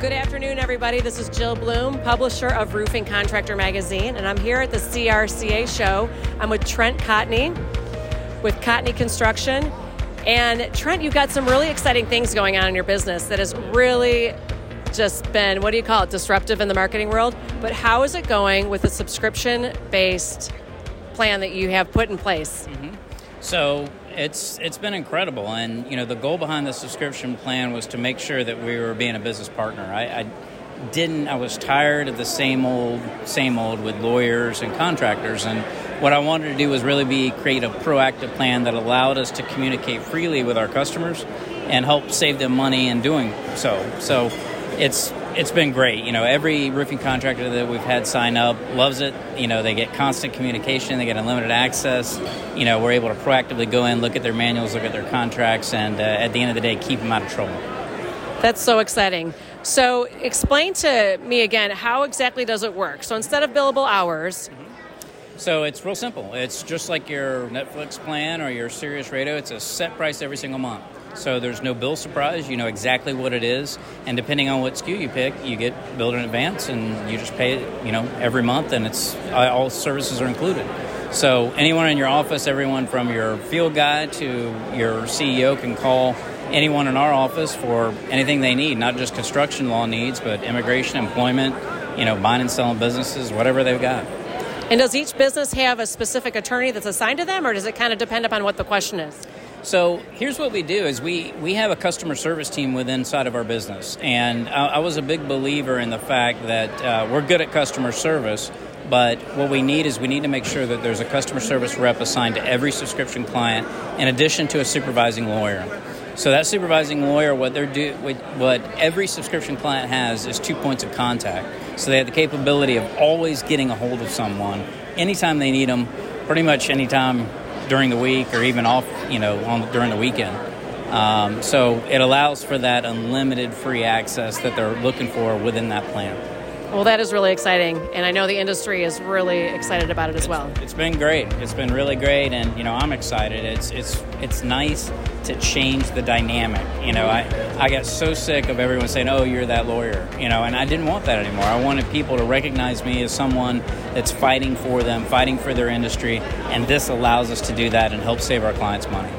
Good afternoon, everybody. This is Jill Bloom, publisher of Roofing Contractor Magazine, and I'm here at the CRCA show. I'm with Trent Cotney with Cotney Construction. And Trent, you've got some really exciting things going on in your business that has really just been, what do you call it, disruptive in the marketing world. But how is it going with the subscription based plan that you have put in place? Mm-hmm. So it's it's been incredible, and you know the goal behind the subscription plan was to make sure that we were being a business partner. I, I didn't. I was tired of the same old, same old with lawyers and contractors, and what I wanted to do was really be create a proactive plan that allowed us to communicate freely with our customers and help save them money in doing so. So it's it's been great. You know, every roofing contractor that we've had sign up loves it. You know, they get constant communication, they get unlimited access. You know, we're able to proactively go in, look at their manuals, look at their contracts, and uh, at the end of the day, keep them out of trouble. That's so exciting. So, explain to me again how exactly does it work? So, instead of billable hours, mm-hmm. So it's real simple. It's just like your Netflix plan or your Sirius radio. It's a set price every single month. So there's no bill surprise. You know exactly what it is, and depending on what SKU you pick, you get billed in advance, and you just pay it, you know, every month, and it's uh, all services are included. So anyone in your office, everyone from your field guy to your CEO can call anyone in our office for anything they need, not just construction law needs, but immigration, employment, you know, buying and selling businesses, whatever they've got. And does each business have a specific attorney that's assigned to them, or does it kind of depend upon what the question is? So here's what we do: is we we have a customer service team within inside of our business, and I, I was a big believer in the fact that uh, we're good at customer service. But what we need is we need to make sure that there's a customer service rep assigned to every subscription client, in addition to a supervising lawyer. So that supervising lawyer, what they're do, what every subscription client has is two points of contact. So they have the capability of always getting a hold of someone anytime they need them, pretty much anytime during the week or even off, you know, on, during the weekend. Um, so it allows for that unlimited free access that they're looking for within that plan. Well, that is really exciting, and I know the industry is really excited about it as well. It's been great. It's been really great, and you know I'm excited. It's it's it's nice to change the dynamic. You know, I I got so sick of everyone saying, "Oh, you're that lawyer," you know, and I didn't want that anymore. I wanted people to recognize me as someone that's fighting for them, fighting for their industry, and this allows us to do that and help save our clients money.